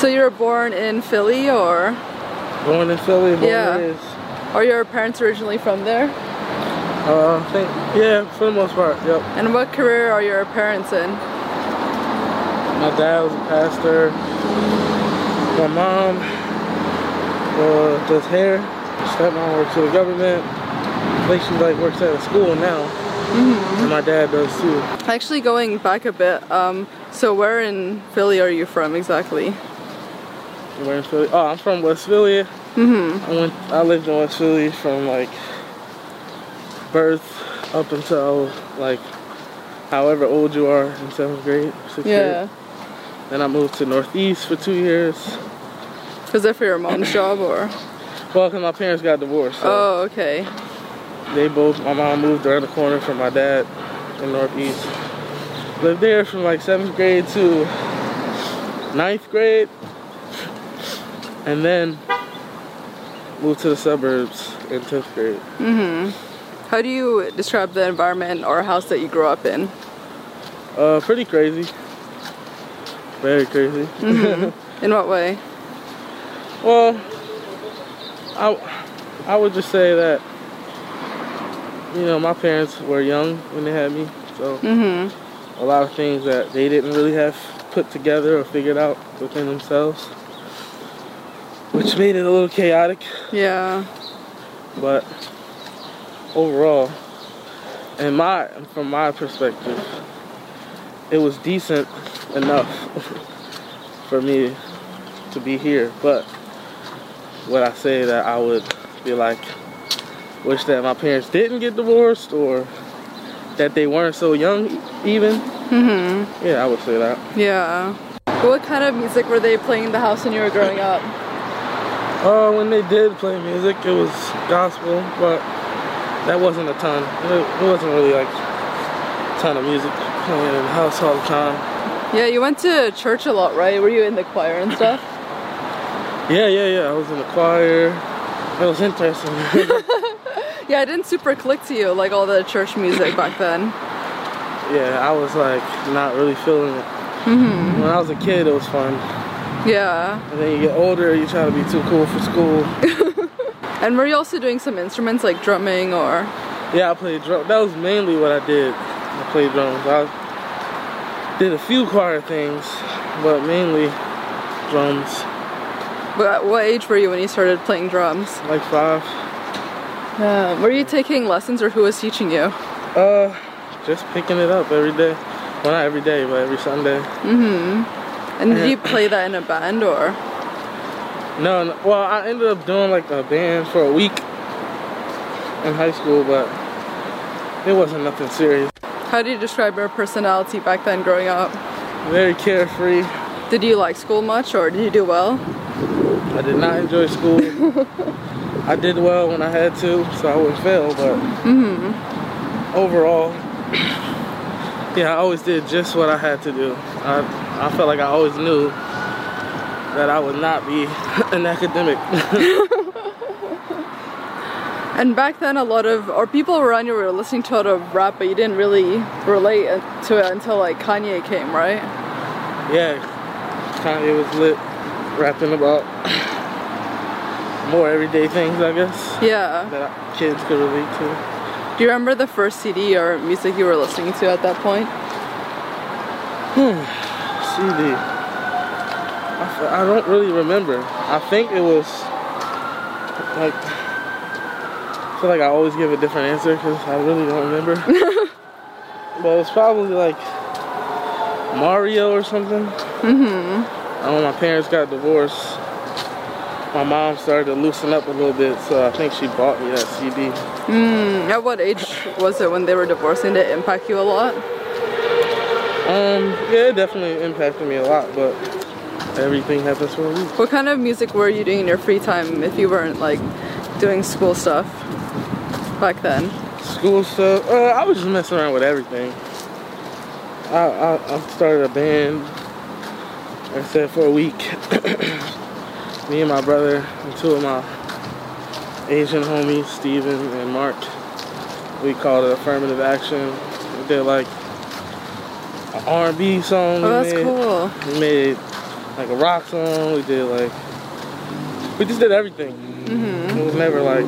So you were born in Philly or born in Philly, born Yeah. are your parents originally from there? Uh, I think, yeah, for the most part, yep. And what career are your parents in? My dad was a pastor. My mom uh, does hair. Stepmom works for the government. I think she like works at a school now. Mm-hmm. And my dad does too. Actually, going back a bit, um, so where in Philly are you from exactly? Philly. Oh, I'm from West Philly. Mm-hmm. I went. I lived in West Philly from like birth up until like however old you are in seventh grade, sixth Yeah. grade. Then I moved to Northeast for two years. Was that for your mom's job or? Well, because my parents got divorced. So Oh, okay. They both, my mom moved around the corner from my dad in Northeast. Lived there from like seventh grade to ninth grade. And then moved to the suburbs in 10th grade. Mm-hmm. How do you describe the environment or house that you grew up in? Uh, pretty crazy. Very crazy. In what way? Well, I, I would just say that, you know, my parents were young when they had me, so Mm-hmm. a lot of things that they didn't really have put together or figured out within themselves, which made it a little chaotic. Yeah. But overall, and my from my perspective, it was decent enough for me to be here. But would I say that I would be like, wish that my parents didn't get divorced or that they weren't so young even? Mm-hmm. Yeah, I would say that. Yeah. What kind of music were they playing in the house when you were growing up? Uh, when they did play music, it was gospel, but that wasn't a ton. It, it wasn't really like a ton of music playing in the house all the time. Yeah, you went to church a lot, right? Were you in the choir and stuff? Yeah, yeah, yeah. I was in the choir. It was interesting. yeah, it didn't super click to you like all the church music back then. yeah, I was like not really feeling it. Mm-hmm. When I was a kid, it was fun. Yeah. And then you get older, you try to be too cool for school. And were you also doing some instruments like drumming or? Yeah, I played drum. That was mainly what I did. I played drums. I did a few choir things, but mainly drums. What, what age were you when you started playing drums? Like five. Yeah. Were you taking lessons or who was teaching you? Uh, just picking it up every day. Well, not every day, but every Sunday. Mm-hmm. And did you play that in a band or? No, no, well, I ended up doing like a band for a week in high school, but it wasn't nothing serious. How do you describe your personality back then growing up? Very carefree. Did you like school much or did you do well? I did not enjoy school. I did well when I had to, so I wouldn't fail, but Mm-hmm. overall, yeah, I always did just what I had to do. I, I felt like I always knew that I would not be an academic. And back then, a lot of, or people around you were listening to a lot of rap, but you didn't really relate to it until like Kanye came, right? yeah, Kanye was lit, rapping about more everyday things, I guess, Yeah. that kids could relate to. Do you remember the first CD or music you were listening to at that point? Hmm. CD. I, I don't really remember. I think it was like. I feel like I always give a different answer because I really don't remember. but it was probably like Mario or something. Mm-hmm. And when my parents got divorced, my mom started to loosen up a little bit, so I think she bought me that CD. Mm, at what age was it when they were divorcing? Did it impact you a lot? Um, yeah, it definitely impacted me a lot, but everything happens for a reason. What kind of music were you doing in your free time if you weren't like doing school stuff back then? School stuff. Uh, I was just messing around with everything. I, I, I started a band. Like I said for a week. Me and my brother and two of my Asian homies, Steven and Mark. We called it affirmative action. We did like an R&B song. Oh, we that's made. cool. We made like a rock song. We did like we just did everything. Mm-hmm. It was never like,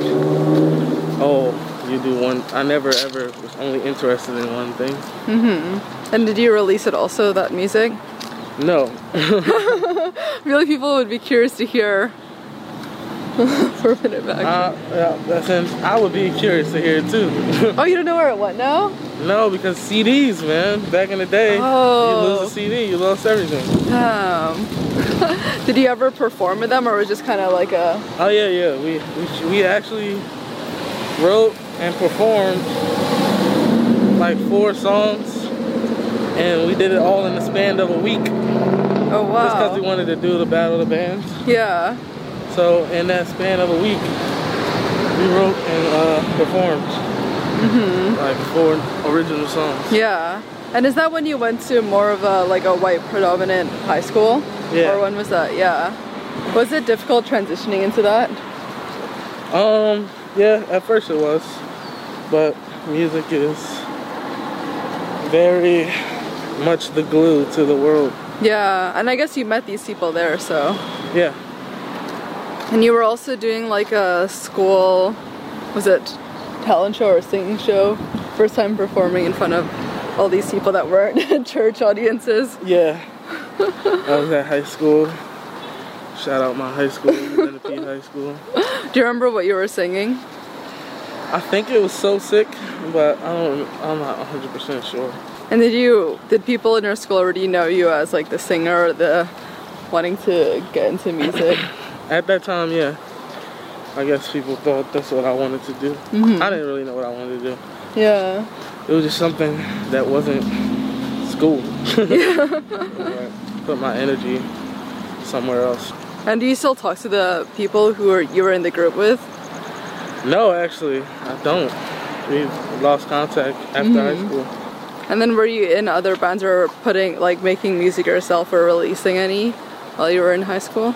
oh, you do one. I never ever was only interested in one thing. Mm-hmm. And did you release it also, that music? No, I feel like people would be curious to hear affirmative action. uh, yeah, that's in, I would be curious to hear it too. oh, you don't know where it went now? No, because CDs, man. Back in the day, Oh. you lose a CD, you lost everything. Um, did you ever perform with them, or was it just kind of like a? Oh yeah, yeah. We we we actually wrote and performed like four songs, and we did it all in the span of a week. Oh wow! Just because we wanted to do the battle of the bands. Yeah. So in that span of a week, we wrote and uh, performed like four original songs. Yeah. And is that when you went to more of a like a white predominant high school? Yeah. Or when was that? Yeah. Was it difficult transitioning into that? Um, yeah, at first it was, but music is very much the glue to the world. Yeah. And I guess you met these people there, so. Yeah, And you were also doing like a school, was it talent show or singing show? First time performing in front of all these people that weren't church audiences. yeah. I was at high school. Shout out my high school, Menifee High School. Do you remember what you were singing? I think it was so sick, but I don't. I'm not 100% sure. And did you did people in your school already know you as like the singer or the wanting to get into music? At that time, yeah. I guess people thought that's what I wanted to do. I didn't really know what I wanted to do. Yeah. It was just something that wasn't school. Right. Put my energy somewhere else. And do you still talk to the people who are you were in the group with? No, actually, I don't. We lost contact after high school. And then were you in other bands or putting like making music yourself or releasing any while you were in high school?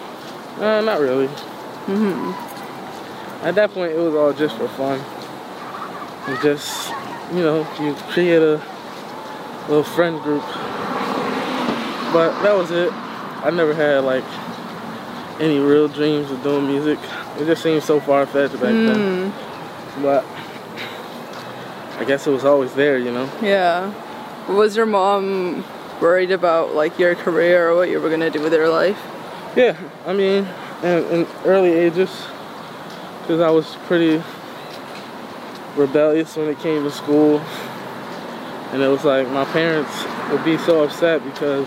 Uh, not really. Mm-hmm. At that point, it was all just for fun. And just, you know, you create a little friend group. But that was it. I never had like any real dreams of doing music. It just seemed so far fetched back then. Hmm. But I guess it was always there, you know. Yeah. Was your mom worried about like your career or what you were gonna do with your life? Yeah, I mean, in, in early ages, because I was pretty rebellious when it came to school, and it was like my parents would be so upset because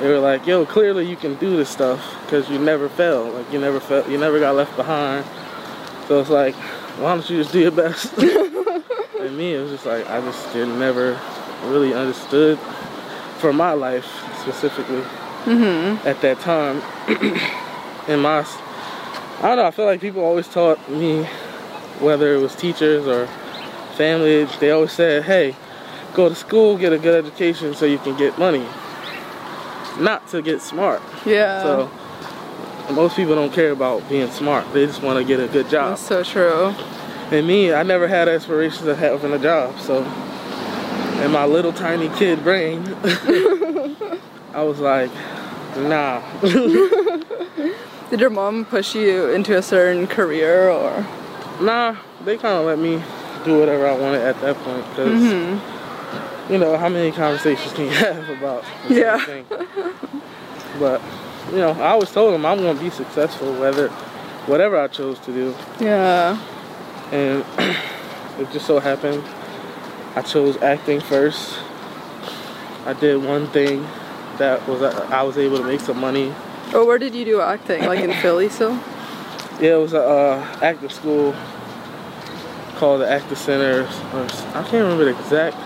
they were like, "Yo, clearly you can do this stuff because you never failed. Like you never felt, you never got left behind." So it's like, why don't you just do your best? and me, it was just like I just didn't never really understood for my life specifically mm-hmm. at that time in my I don't know I feel like people always taught me whether it was teachers or family they always said hey go to school get a good education so you can get money. Not to get smart. Yeah. so most people don't care about being smart. They just want to get a good job. That's so true. and me I never had aspirations of having a job so in my little tiny kid brain I was like nah Did your mom push you into a certain career or? Nah, they kind of let me do whatever I wanted at that point because mm-hmm. you know how many conversations can you have about the same Yeah. thing? But you know, I always told them I'm gonna be successful whether whatever I chose to do, Yeah. and it just so happened I chose acting first. I did one thing that was I was able to make some money. Oh, where did you do acting? Like in Philly still? Yeah, it was a uh, acting school called the Actor Center. Or, I can't remember the exact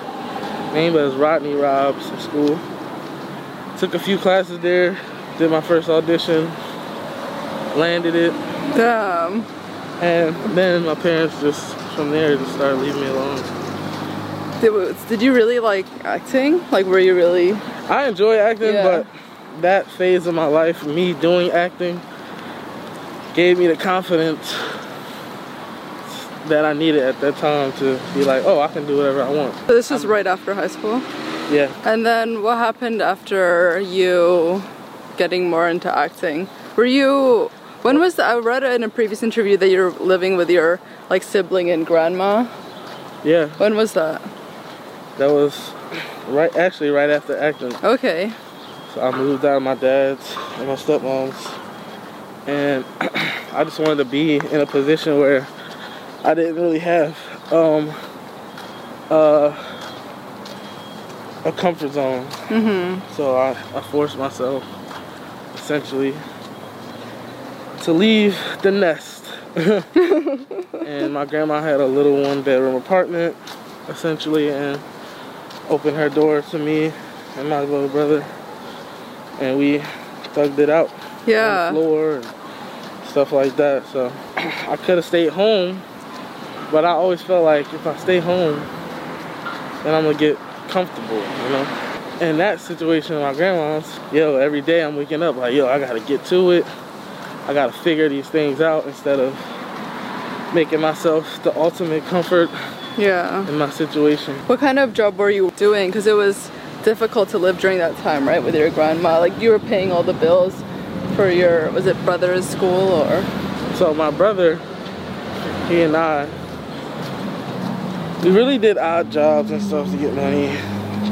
name, but it was Rodney Robs School. Took a few classes there, did my first audition, landed it, Damn. and then my parents just from there just started leaving me alone. Did, did you really like acting? Like, were you really? I enjoy acting, Yeah. but that phase of my life, me doing acting, gave me the confidence that I needed at that time to be like, oh, I can do whatever I want. So this was right after high school. Yeah. And then what happened after you getting more into acting? Were you? When was the, I read in a previous interview that you're living with your like sibling and grandma. Yeah. When was that? That was right actually right after acting. Okay. So I moved out of my dad's and my stepmom's. And I just wanted to be in a position where I didn't really have um, uh, a comfort zone. Mm-hmm. So I, I forced myself essentially to leave the nest. and my grandma had a little one bedroom apartment essentially and opened her door to me and my little brother and we thugged it out Yeah. on the floor and stuff like that. So I could have stayed home, but I always felt like if I stay home, then I'm gonna get comfortable, you know. In that situation, with my grandma's, yo, every day I'm waking up like, yo, I gotta get to it. I gotta figure these things out instead of making myself the ultimate comfort Yeah. in my situation. What kind of job were you doing? Because it was difficult to live during that time, right, with your grandma. Like you were paying all the bills for your was it brother's school or? So my brother, he and I, we really did odd jobs and stuff to get money.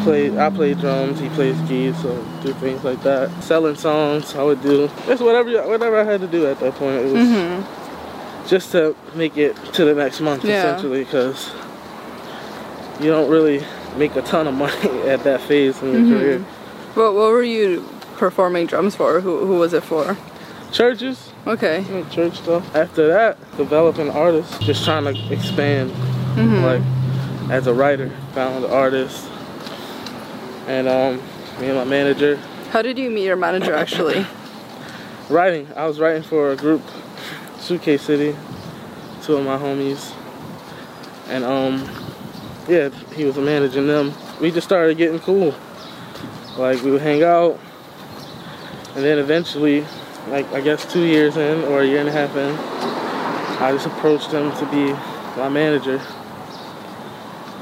Played, I played drums, he plays keys, so do things like that. Selling songs, I would do. Just whatever, whatever I had to do at that point. It was mm-hmm. just to make it to the next month, Yeah. essentially, because you don't really make a ton of money at that phase in your career. What what were you performing drums for? Who who was it for? Churches, Okay. church stuff. After that, developing artists, just trying to expand, like as a writer, found artists, and um, me and my manager How did you meet your manager actually? writing. I was writing for a group, Suitcase City, two of my homies, and um, yeah, he was managing them. We just started getting cool. Like we would hang out, and then eventually, like I guess two years in or a year and a half in, I just approached him to be my manager,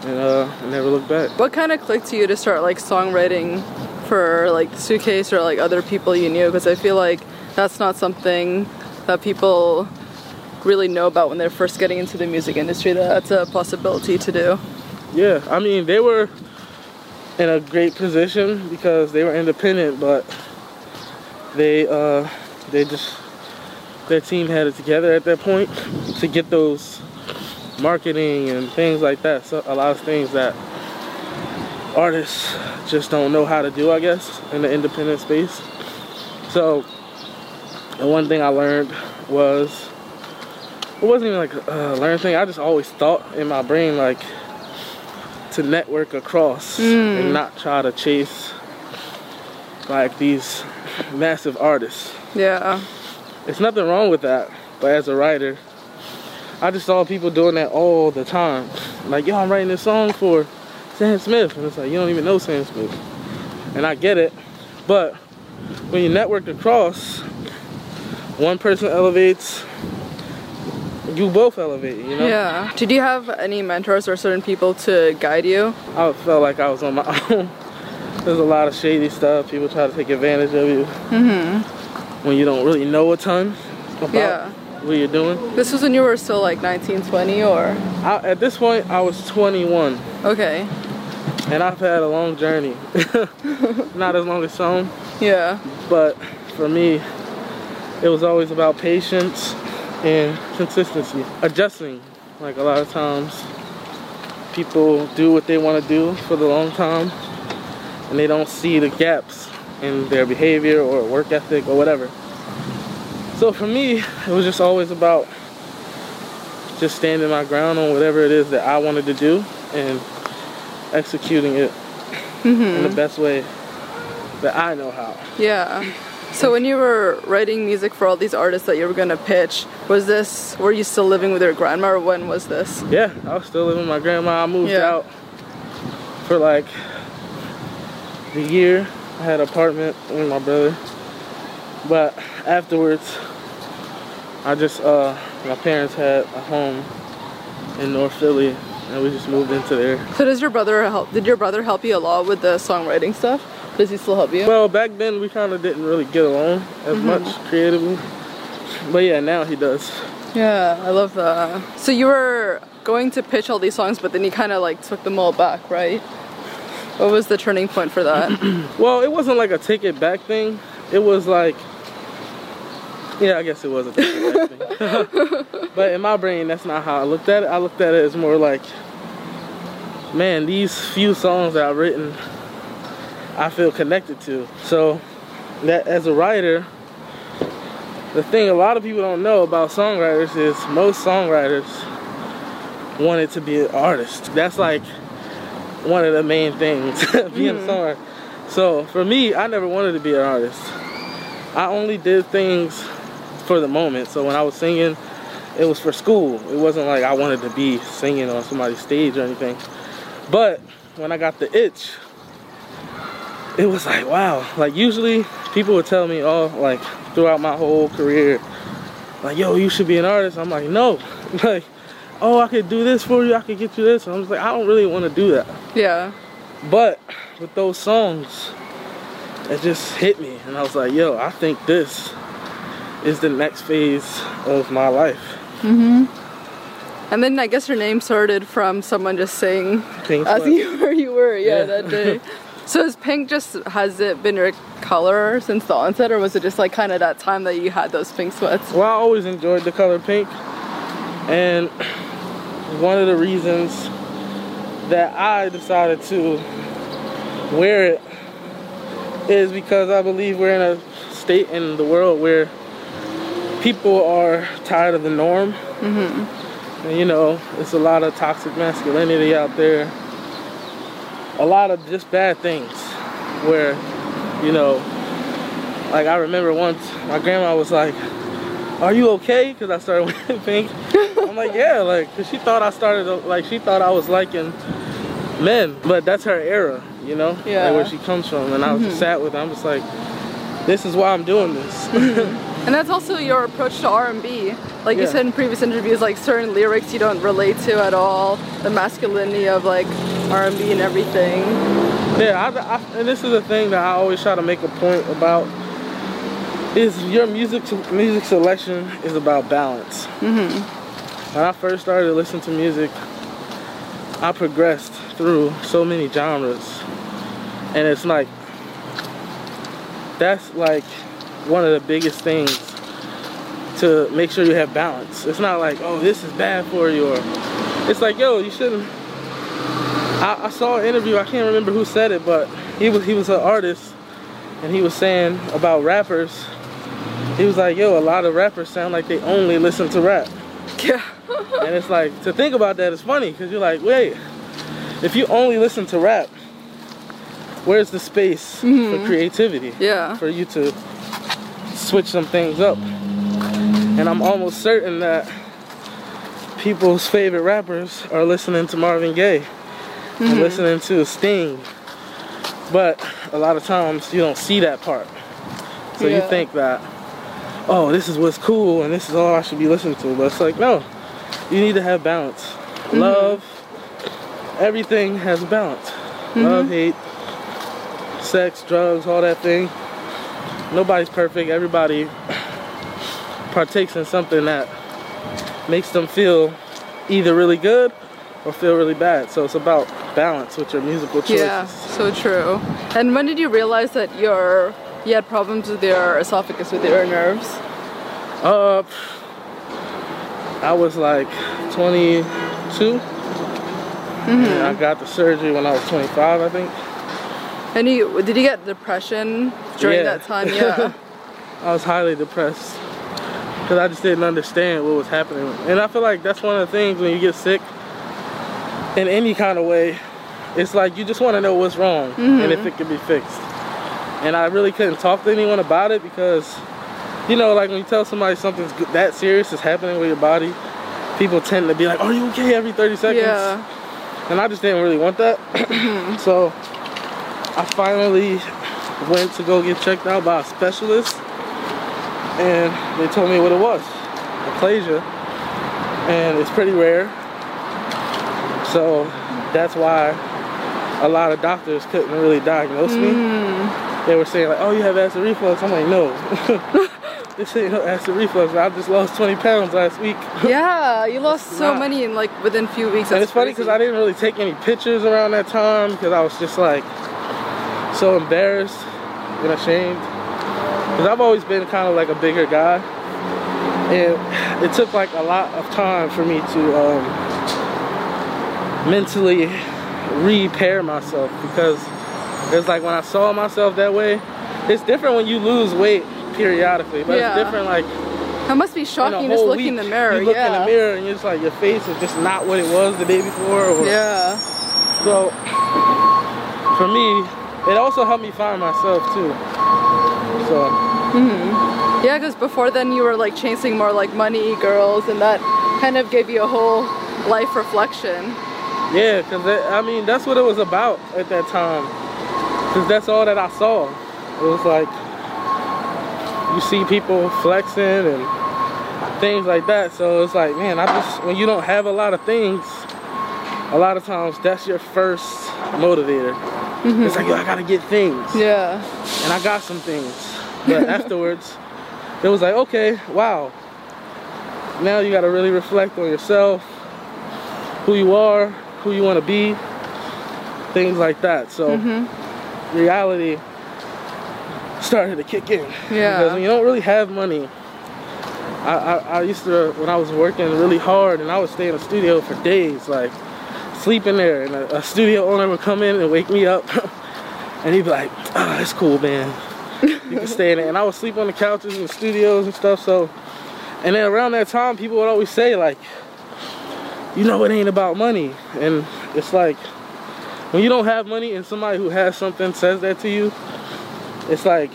and uh, I never looked back. What kind of clicked to you to start like songwriting for like Suitcase or like other people you knew? Because I feel like that's not something that people really know about when they're first getting into the music industry. That that's a possibility to do. Yeah, I mean they were in a great position because they were independent, but they uh, they just their team had it together at that point to get those marketing and things like that. So a lot of things that artists just don't know how to do, I guess, in the independent space. So the one thing I learned was it wasn't even like a learn thing. I just always thought in my brain like to network across and mm. not try to chase like these massive artists. Yeah. It's nothing wrong with that, but as a writer, I just saw people doing that all the time. Like, yo, I'm writing this song for Sam Smith, and it's like you don't even know Sam Smith, and I get it, but when you network across, one person elevates, you both elevate. You know. Yeah. Did you have any mentors or certain people to guide you? I felt like I was on my own. There's a lot of shady stuff. People try to take advantage of you Mm-hmm. when you don't really know a ton about Yeah. what you're doing. This was when you were still like 19, 20 or I, at this point, I was 21, okay. and I've had a long journey. Not as long as some, Yeah. but for me, it was always about patience and consistency, adjusting. Like a lot of times, people do what they want to do for the long time, and they don't see the gaps in their behavior or work ethic or whatever. So for me, it was just always about just standing my ground on whatever it is that I wanted to do and executing it in the mm-hmm. best way that I know how. Yeah. So when you were writing music for all these artists that you were gonna pitch, was this were you still living with your grandma or when was this? Yeah, I was still living with my grandma. I moved Yeah. out for like the year. I had an apartment with my brother. But afterwards I just uh my parents had a home in North Philly and we just moved into there. So does your brother help did your brother help you a lot with the songwriting stuff? Does he still help you? Well, back then we kind of didn't really get along as Mm-hmm. much creatively. But yeah, now he does. yeah, I love that. So you were going to pitch all these songs but then you kinda like took them all back, right? What was the turning point for that? Well, it wasn't like a take it back thing. It was like, yeah, I guess it was a take it back thing. but in my brain, that's not how I looked at it. I looked at it as more like, man, these few songs that I've written, I feel connected to. So, that as a writer, the thing a lot of people don't know about songwriters is most songwriters wanted to be an artist. That's like one of the main things being a mm-hmm. songwriter. So for me, I never wanted to be an artist. I only did things for the moment. So when I was singing, it was for school. It wasn't like I wanted to be singing on somebody's stage or anything. But when I got the itch, it was like wow. Like usually people would tell me, oh, like throughout my whole career, like yo, you should be an artist. I'm like no, like oh, I could do this for you. I could get you this. And I was like, I don't really want to do that. yeah. But with those songs, it just hit me, and I was like, "Yo, I think this is the next phase of my life." Mm hmm And then I guess your name started from someone just saying as you were you were, yeah, Yeah. that day. So is pink just has it been your color since the onset or was it just like kind of that time that you had those pink sweats? Well, I always enjoyed the color pink, and one of the reasons that I decided to wear it is because I believe we're in a state in the world where people are tired of the norm. Mm-hmm. And, you know, it's a lot of toxic masculinity out there. A lot of just bad things where, you know, like I remember once my grandma was like, are you okay? Because I started wearing pink. I'm like, yeah, like, because she thought I started, like, she thought I was liking men. But that's her era, you know? Yeah. Like, where she comes from. And I was just mm-hmm. sat with her. I'm just like, this is why I'm doing this. And that's also your approach to R&B. Like you said in previous interviews, like certain lyrics you don't relate to at all. The masculinity of like R&B and everything. Yeah, I, I, and this is the thing that I always try to make a point about is your music music selection is about balance. Mm-hmm. When I first started listening to music, I progressed through so many genres, and it's like that's like one of the biggest things to make sure you have balance. It's not like oh this is bad for you, or it's like yo you shouldn't I, I saw an interview. I can't remember who said it, but he was he was an artist, and he was saying about rappers. He was like, "Yo, a lot of rappers sound like they only listen to rap," Yeah. and it's like to think about that is funny because you're like, wait, if you only listen to rap, where's the space for mm-hmm. creativity? Yeah. for you to switch some things up. And I'm almost certain that people's favorite rappers are listening to Marvin Gaye and mm-hmm. listening to Sting. But a lot of times you don't see that part. So you think that, oh, this is what's cool and this is all I should be listening to. But it's like, no, you need to have balance. Mm-hmm. Love, everything has balance. Love, mm-hmm. hate, sex, drugs, all that thing. Nobody's perfect. Everybody partakes in something that makes them feel either really good or feel really bad. So it's about balance with your musical choices. Yeah, so true. And when did you realize that your you had problems with your esophagus, with your nerves? Uh, I was like 22. Mm-hmm. And I got the surgery when I was 25, I think. And you did you get depression during Yeah. that time? Yeah. I was highly depressed because I just didn't understand what was happening. And I feel like that's one of the things when you get sick in any kind of way, it's like you just want to know what's wrong and if mm-hmm. it can be fixed. and I really couldn't talk to anyone about it because, you know, like when you tell somebody something's that serious is happening with your body, people tend to be like, "Are you okay?" every 30 seconds. Yeah. And I just didn't really want that. so I finally went to go get checked out by a specialist, and they told me what it was, achalasia, and it's pretty rare. So that's why a lot of doctors couldn't really diagnose me. Mm. They were saying like, "Oh, you have acid reflux." I'm like, "No." this ain't no acid reflux. I just lost 20 pounds last week. Yeah, you lost so not- many in like within a few weeks. and That's it's funny because I didn't really take any pictures around that time because I was just like so embarrassed and ashamed. Because I've always been kind of like a bigger guy. And it took like a lot of time for me to um, mentally repair myself because it's like when I saw myself that way, it's different when you lose weight periodically, but Yeah. it's different like That must be shocking just looking in the mirror. You look yeah. in the mirror and you're just like your face is just not what it was the day before. Or, Yeah. So for me, it also helped me find myself too. So mm-hmm. Yeah, because before then you were like chasing more like money, girls, and that kind of gave you a whole life reflection. yeah, because I mean that's what it was about at that time. Because that's all that I saw. It was like you see people flexing and things like that. So it's like, man, I just when you don't have a lot of things, a lot of times that's your first motivator. Mm-hmm. It's like, yo, I gotta get things. Yeah. and I got some things. But afterwards, it was like, okay, wow. Now you got to really reflect on yourself, who you are, who you want to be, things like that. So mm-hmm. reality started to kick in. Yeah. Because when you don't really have money, I, I, I used to, when I was working really hard and I would stay in the studio for days, like sleeping there, and a, a studio owner would come in and wake me up, and he'd be like, ah, it's cool, man. You can stay in there. And I would sleep on the couches in the studios and stuff, so. And then around that time, people would always say, like, you know, it ain't about money. And it's like, when you don't have money and somebody who has something says that to you, it's like,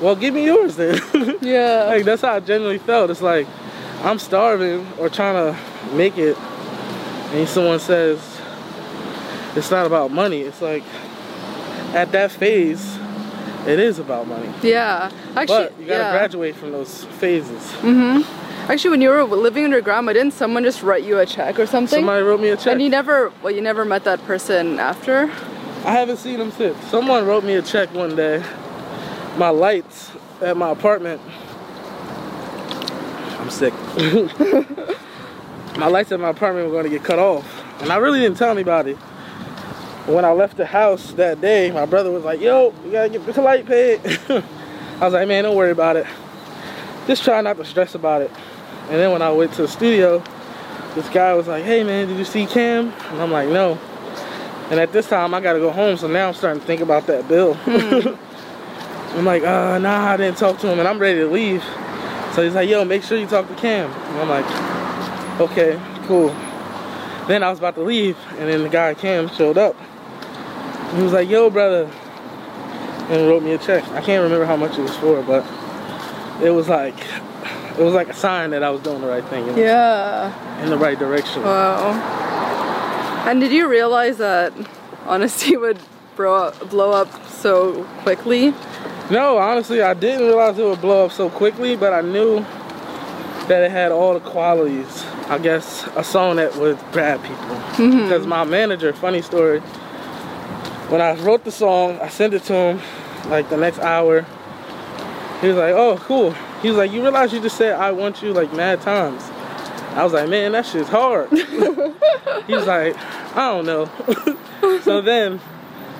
well, give me yours then. Yeah. like that's how I genuinely felt. It's like I'm starving or trying to make it, and someone says it's not about money. It's like at that phase, it is about money. yeah. Actually, But you gotta yeah. graduate from those phases. Mhm. Actually, when you were living with your grandma, didn't someone just write you a check or something? Somebody wrote me a check. and you never, well, you never met that person after. I haven't seen them since. Someone wrote me a check one day. My lights at my apartment. I'm sick. my lights at my apartment were going to get cut off, and I really didn't tell anybody. When I left the house that day, my brother was like, "Yo, you gotta get this light paid." I was like, "Man, don't worry about it. Just try not to stress about it." And then when I went to the studio, this guy was like, "Hey, man, did you see Cam?" And I'm like, "No." And at this time, I gotta go home, so now I'm starting to think about that bill. I'm like, uh, nah, I didn't talk to him, and I'm ready to leave. So he's like, yo, make sure you talk to Cam. And I'm like, okay, cool. Then I was about to leave, and then the guy Cam showed up. He was like, yo, brother, and wrote me a check. I can't remember how much it was for, but it was like, it was like a sign that I was doing the right thing, you know, Yeah. in the right direction. Wow. And did you realize that honesty would blow up, blow up so quickly? No, honestly, I didn't realize it would blow up so quickly, but I knew that it had all the qualities. I guess a song that would grab people. Mm-hmm. Because my manager, funny story, when I wrote the song, I sent it to him like the next hour. He was like, "Oh, cool." He was like, "You realize you just said I want you like mad times." I was like, "Man, that shit's hard." he was like, "I don't know." so then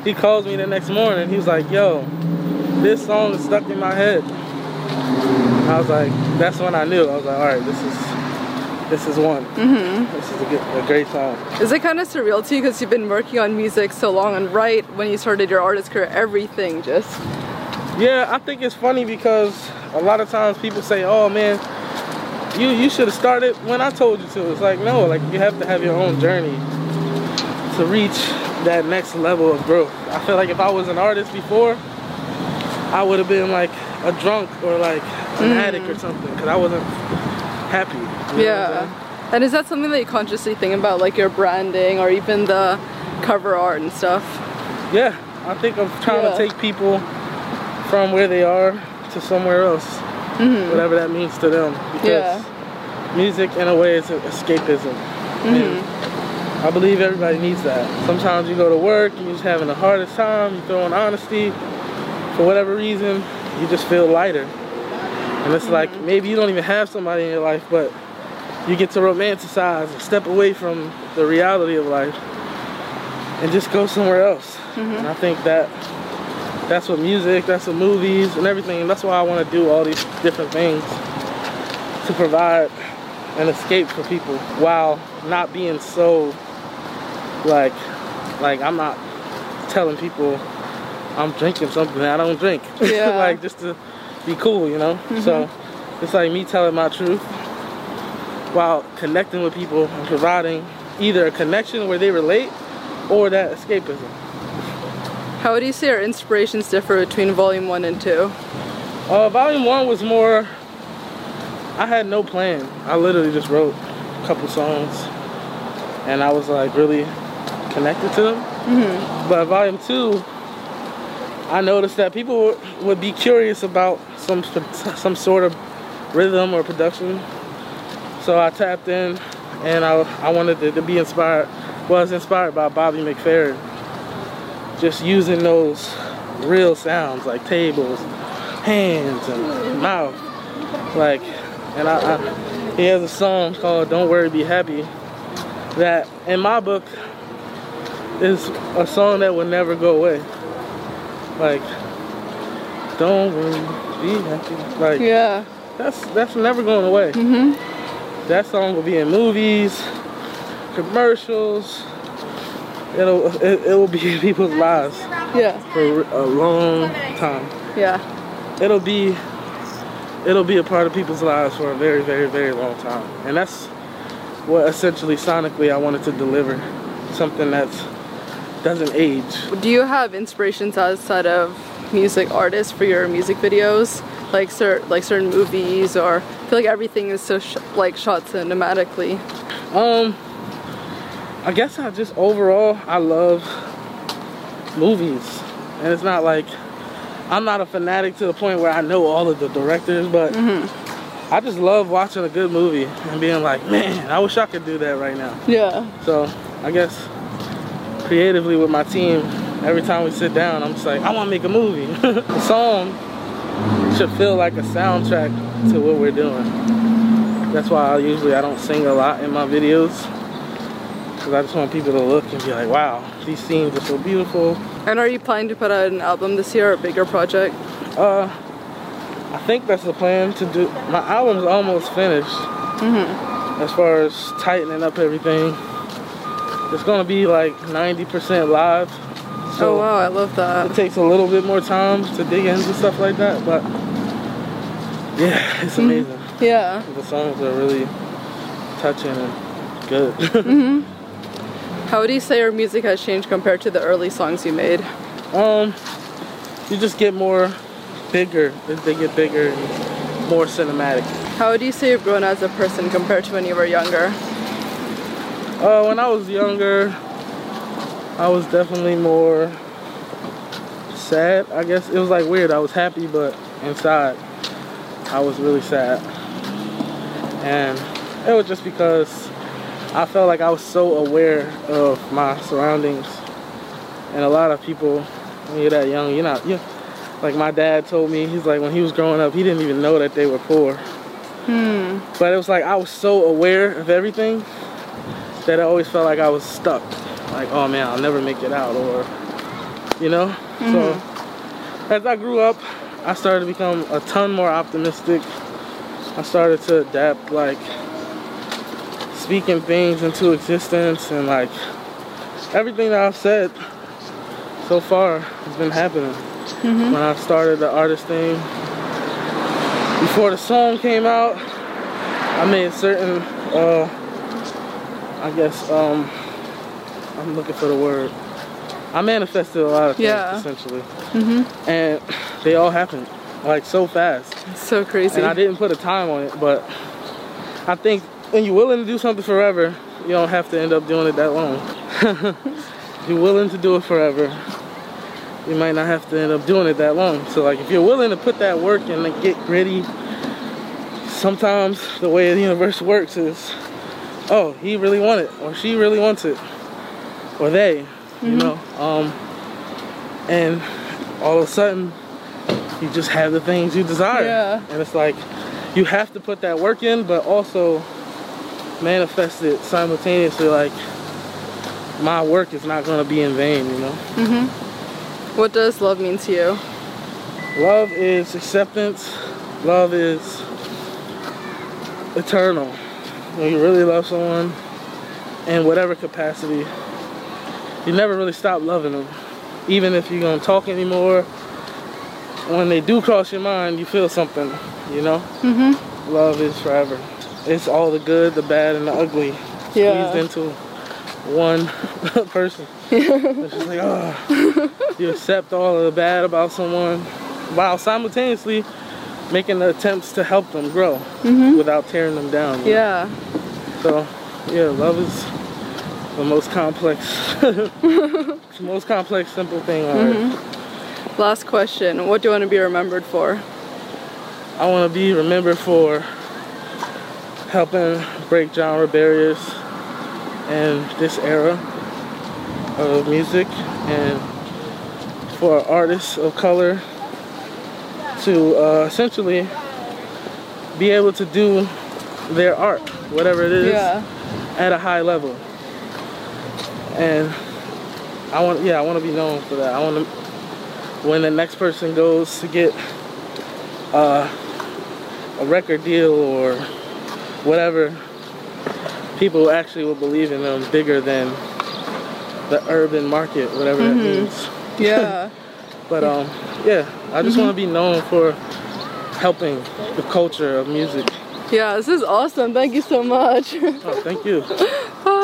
he calls me the next morning. He was like, "Yo, this song is stuck in my head." I was like, "That's when I knew." I was like, "All right, this is this is one. This is a, good, a great song." Is it kind of surreal to you because you've been working on music so long and right when you started your artist career, everything just. Yeah, I think it's funny because a lot of times people say, "Oh man, you you should have started when I told you to." It's like no, like you have to have your own journey to reach that next level of growth. I feel like if I was an artist before, I would have been like a drunk or like an mm. addict or something because I wasn't happy. You know yeah. And is that something that you consciously think about, like your branding or even the cover art and stuff? Yeah, I think I'm trying yeah. to take people from where they are to somewhere else, mm-hmm. whatever that means to them. Because yeah. music, in a way, is escapism. Mm-hmm. I believe everybody needs that. Sometimes you go to work, and you're just having the hardest time, you throw in honesty, for whatever reason, you just feel lighter. And it's like maybe you don't even have somebody in your life, but you get to romanticize and step away from the reality of life and just go somewhere else. Mm-hmm. And I think that that's what music, that's what movies and everything. That's why I want to do all these different things to provide an escape for people while not being so like like I'm not telling people I'm drinking something I don't drink. Yeah. like just to be cool, you know? Mm-hmm. So it's like me telling my truth while connecting with people and providing either a connection where they relate or that escapism. How would you say our inspirations differ between volume one and two? Uh, volume one was more, I had no plan. I literally just wrote a couple songs and I was like really connected to them. Mm-hmm. But volume two, I noticed that people would be curious about some some sort of rhythm or production. So I tapped in and I, I wanted to, to be inspired, was inspired by Bobby McFerrin. Just using those real sounds like tables, hands, and mouth. Like, and I, I, he has a song called Don't Worry, Be Happy that in my book is a song that will never go away. Like, don't worry, be happy. Like, yeah, that's that's never going away. Mm-hmm. That song will be in movies, commercials. It'll it, it will be in people's lives. Yeah. For a long time. Yeah. It'll be it'll be a part of people's lives for a very, very, very long time. And that's what essentially sonically I wanted to deliver. Something that's doesn't age. Do you have inspirations outside of music artists for your music videos? Like certain like certain movies or I feel like everything is so sh like shot cinematically. Um I guess I just overall I love movies. And it's not like I'm not a fanatic to the point where I know all of the directors, but mm -hmm. I just love watching a good movie and being like, man, I wish I could do that right now. Yeah. So I guess creatively with my team, every time we sit down, I'm just like, I want to make a movie. the song should feel like a soundtrack to what we're doing. That's why I usually I don't sing a lot in my videos. Because I just want people to look and be like, wow, these scenes are so beautiful. And are you planning to put out an album this year or a bigger project? Uh, I think that's the plan to do. My album's almost finished. Mm -hmm. As far as tightening up everything it's gonna be like 90% live. So oh wow, I love that. It takes a little bit more time to dig into stuff like that, but yeah, it's mm-hmm. amazing. Mm-hmm. Yeah. The songs are really touching and good. mm-hmm. How would you say your music has changed compared to the early songs you made? Um, you just get more bigger. They get bigger and more cinematic. How would you say you've grown as a person compared to when you were younger? Uh, when I was younger, I was definitely more sad. I guess it was like weird. I was happy, but inside, I was really sad. And it was just because I felt like I was so aware of my surroundings. And a lot of people, when you're that young, you're not, you like my dad told me, he's like, when he was growing up, he didn't even know that they were poor. Hmm. But it was like I was so aware of everything that I always felt like I was stuck. Like, oh man, I'll never make it out, or, you know? Mm-hmm. So, as I grew up, I started to become a ton more optimistic. I started to adapt, like, speaking things into existence, and like, everything that I've said so far has been happening. Mm-hmm. When I started the artist thing, before the song came out, I made certain uh, I guess um, I'm looking for the word. I manifested a lot of things Yeah. essentially, and they all happened like so fast. It's so crazy. And I didn't put a time on it, but I think when you're willing to do something forever, you don't have to end up doing it that long. you're willing to do it forever, you might not have to end up doing it that long. So like if you're willing to put that work and like, get gritty, sometimes the way the universe works is, oh, he really want it, or she really wants it, or they, you know. Um, and all of a sudden, you just have the things you desire. Yeah. And it's like you have to put that work in, but also manifest it simultaneously. Like my work is not going to be in vain, you know. Mm hmm what does love mean to you? Love is acceptance. Love is eternal. When you really love someone, in whatever capacity, you never really stop loving them. Even if you don't talk anymore, when they do cross your mind, you feel something, you know? Mm-hmm. Love is forever. It's all the good, the bad, and the ugly Yeah. squeezed into one person. it's just like, oh, you accept all of the bad about someone while simultaneously making the attempts to help them grow mm-hmm. without tearing them down. know? Yeah. So, yeah, love is the most complex, it's the most complex, simple thing on earth. Mm-hmm. Last question. What do you want to be remembered for? I want to be remembered for helping break genre barriers in this era of music and for artists of color to uh, essentially be able to do their art, whatever it is, Yeah. at a high level. And I want, yeah, I want to be known for that. I want to, when the next person goes to get uh, a record deal or whatever, people actually will believe in them bigger than the urban market, whatever that means. Yeah. But um, yeah, I just want to be known for helping the culture of music. yeah, this is awesome. Thank you so much. Oh, thank you.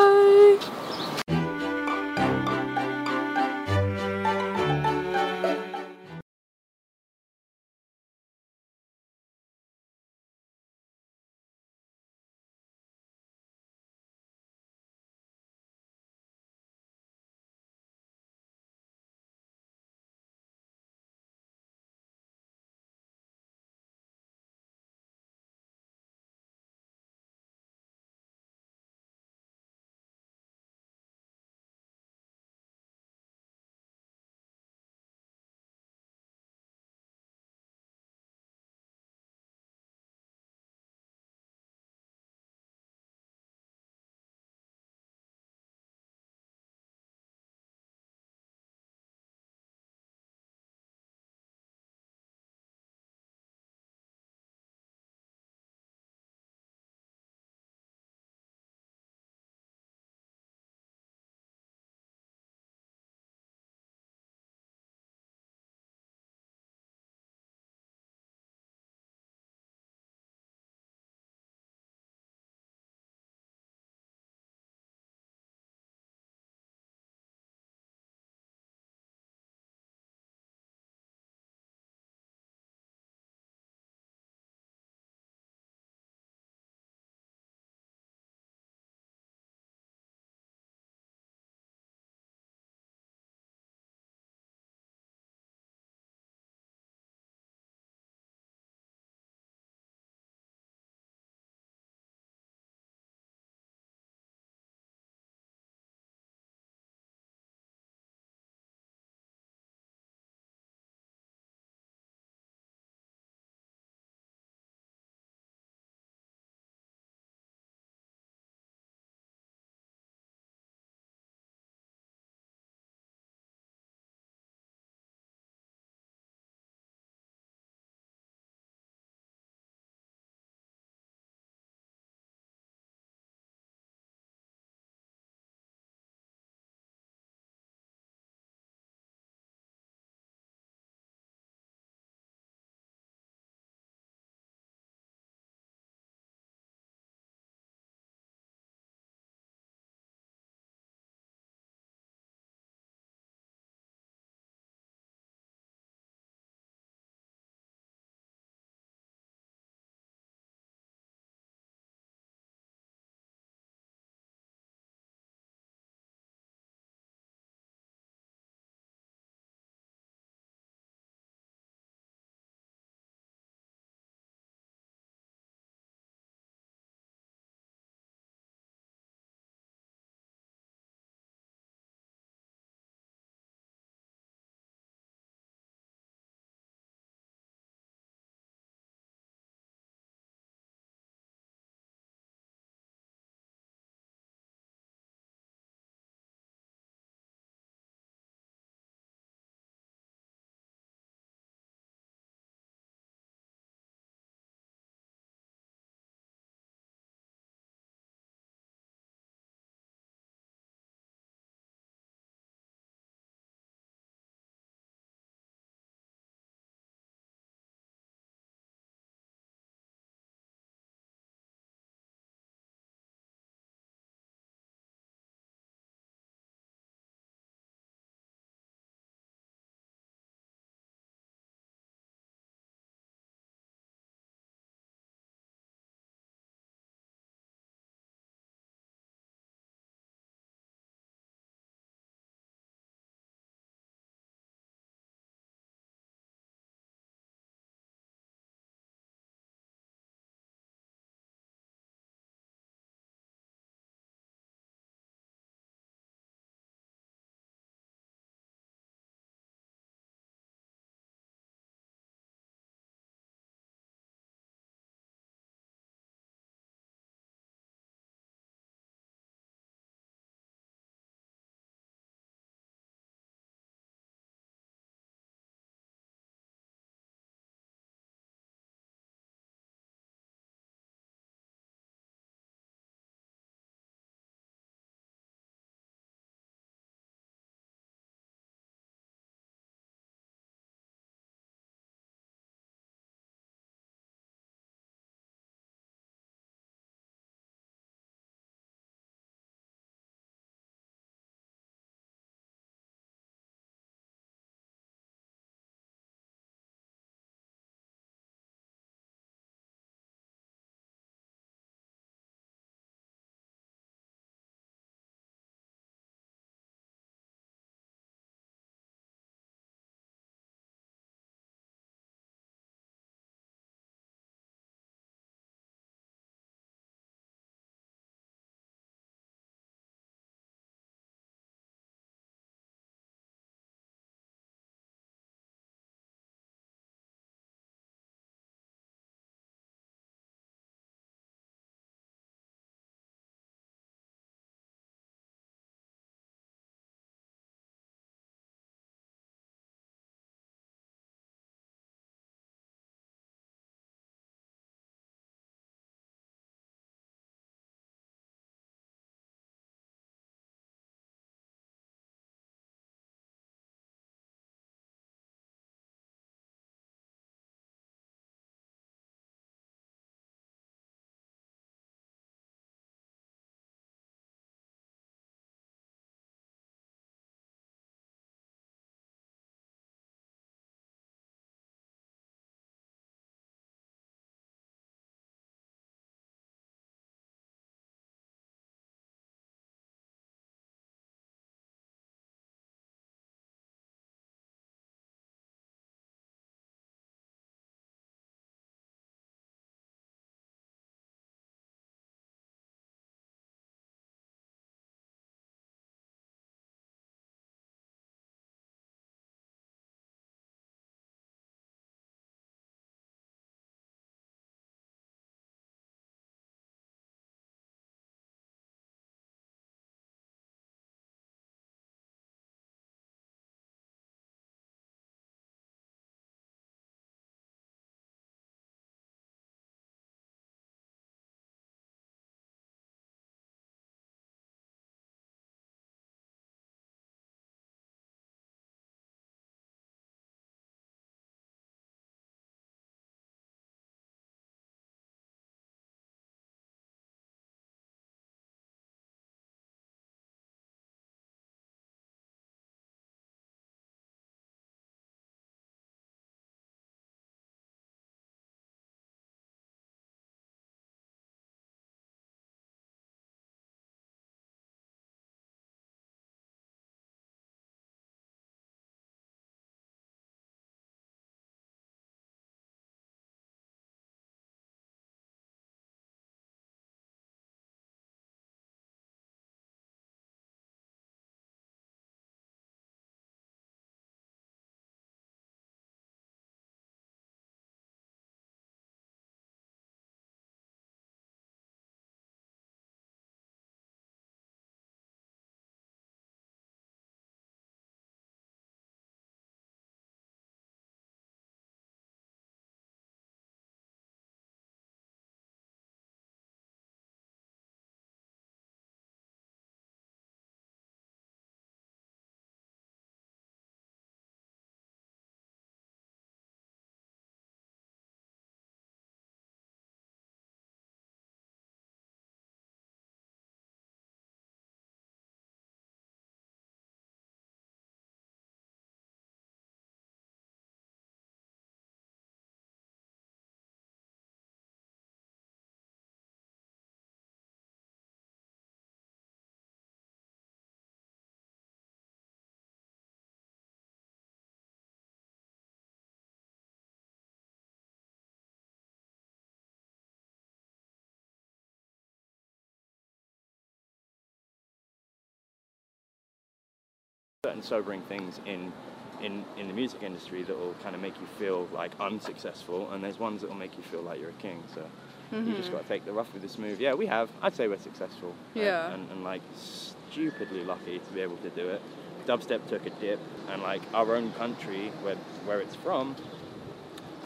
certain sobering things in in in the music industry that will kind of make you feel like unsuccessful, and there's ones that will make you feel like you're a king. So you just mm-hmm. got to take the rough with the smooth. Yeah, we have. I'd say we're successful. and- Yeah. And, and, like stupidly lucky to be able to do it. Dubstep took a dip, and like our own country, where where it's from,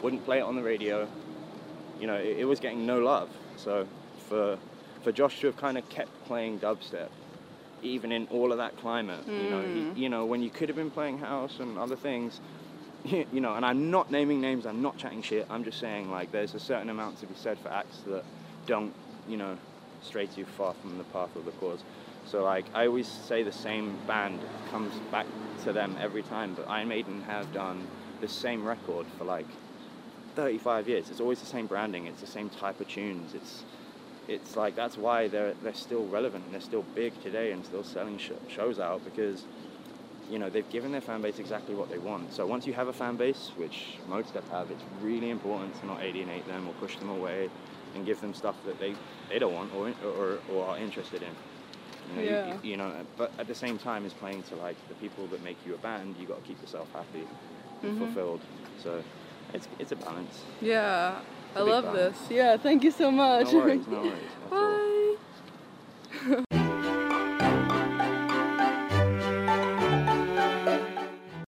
wouldn't play it on the radio. You know, it, it was getting no love. So for for Josh to have kind of kept playing dubstep, even in all of that climate, you know, he, mm. you know, when you could have been playing house and other things, you know, and I'm not naming names, I'm not chatting shit. I'm just saying like there's a certain amount to be said for acts that don't, you know, stray too far from the path of the cause. So like I always say the same band comes back to them every time, but Iron Maiden have done the same record for like 35 years. It's always the same branding. It's the same type of tunes. It's it's like that's why they're they're still relevant and they're still big today and still selling sh- shows out because you know they've given their fan base exactly what they want. So once you have a fan base, which most of have, it's really important to not alienate them or push them away and give them stuff that they, they don't want or, or, or are interested in. You know, Yeah. you, you know, but at the same time as playing to like the people that make you a band, you got to keep yourself happy and Mm-hmm. fulfilled. So it's it's a balance. Yeah, I love this. Yeah, thank you so much. No worries, no worries. Bye.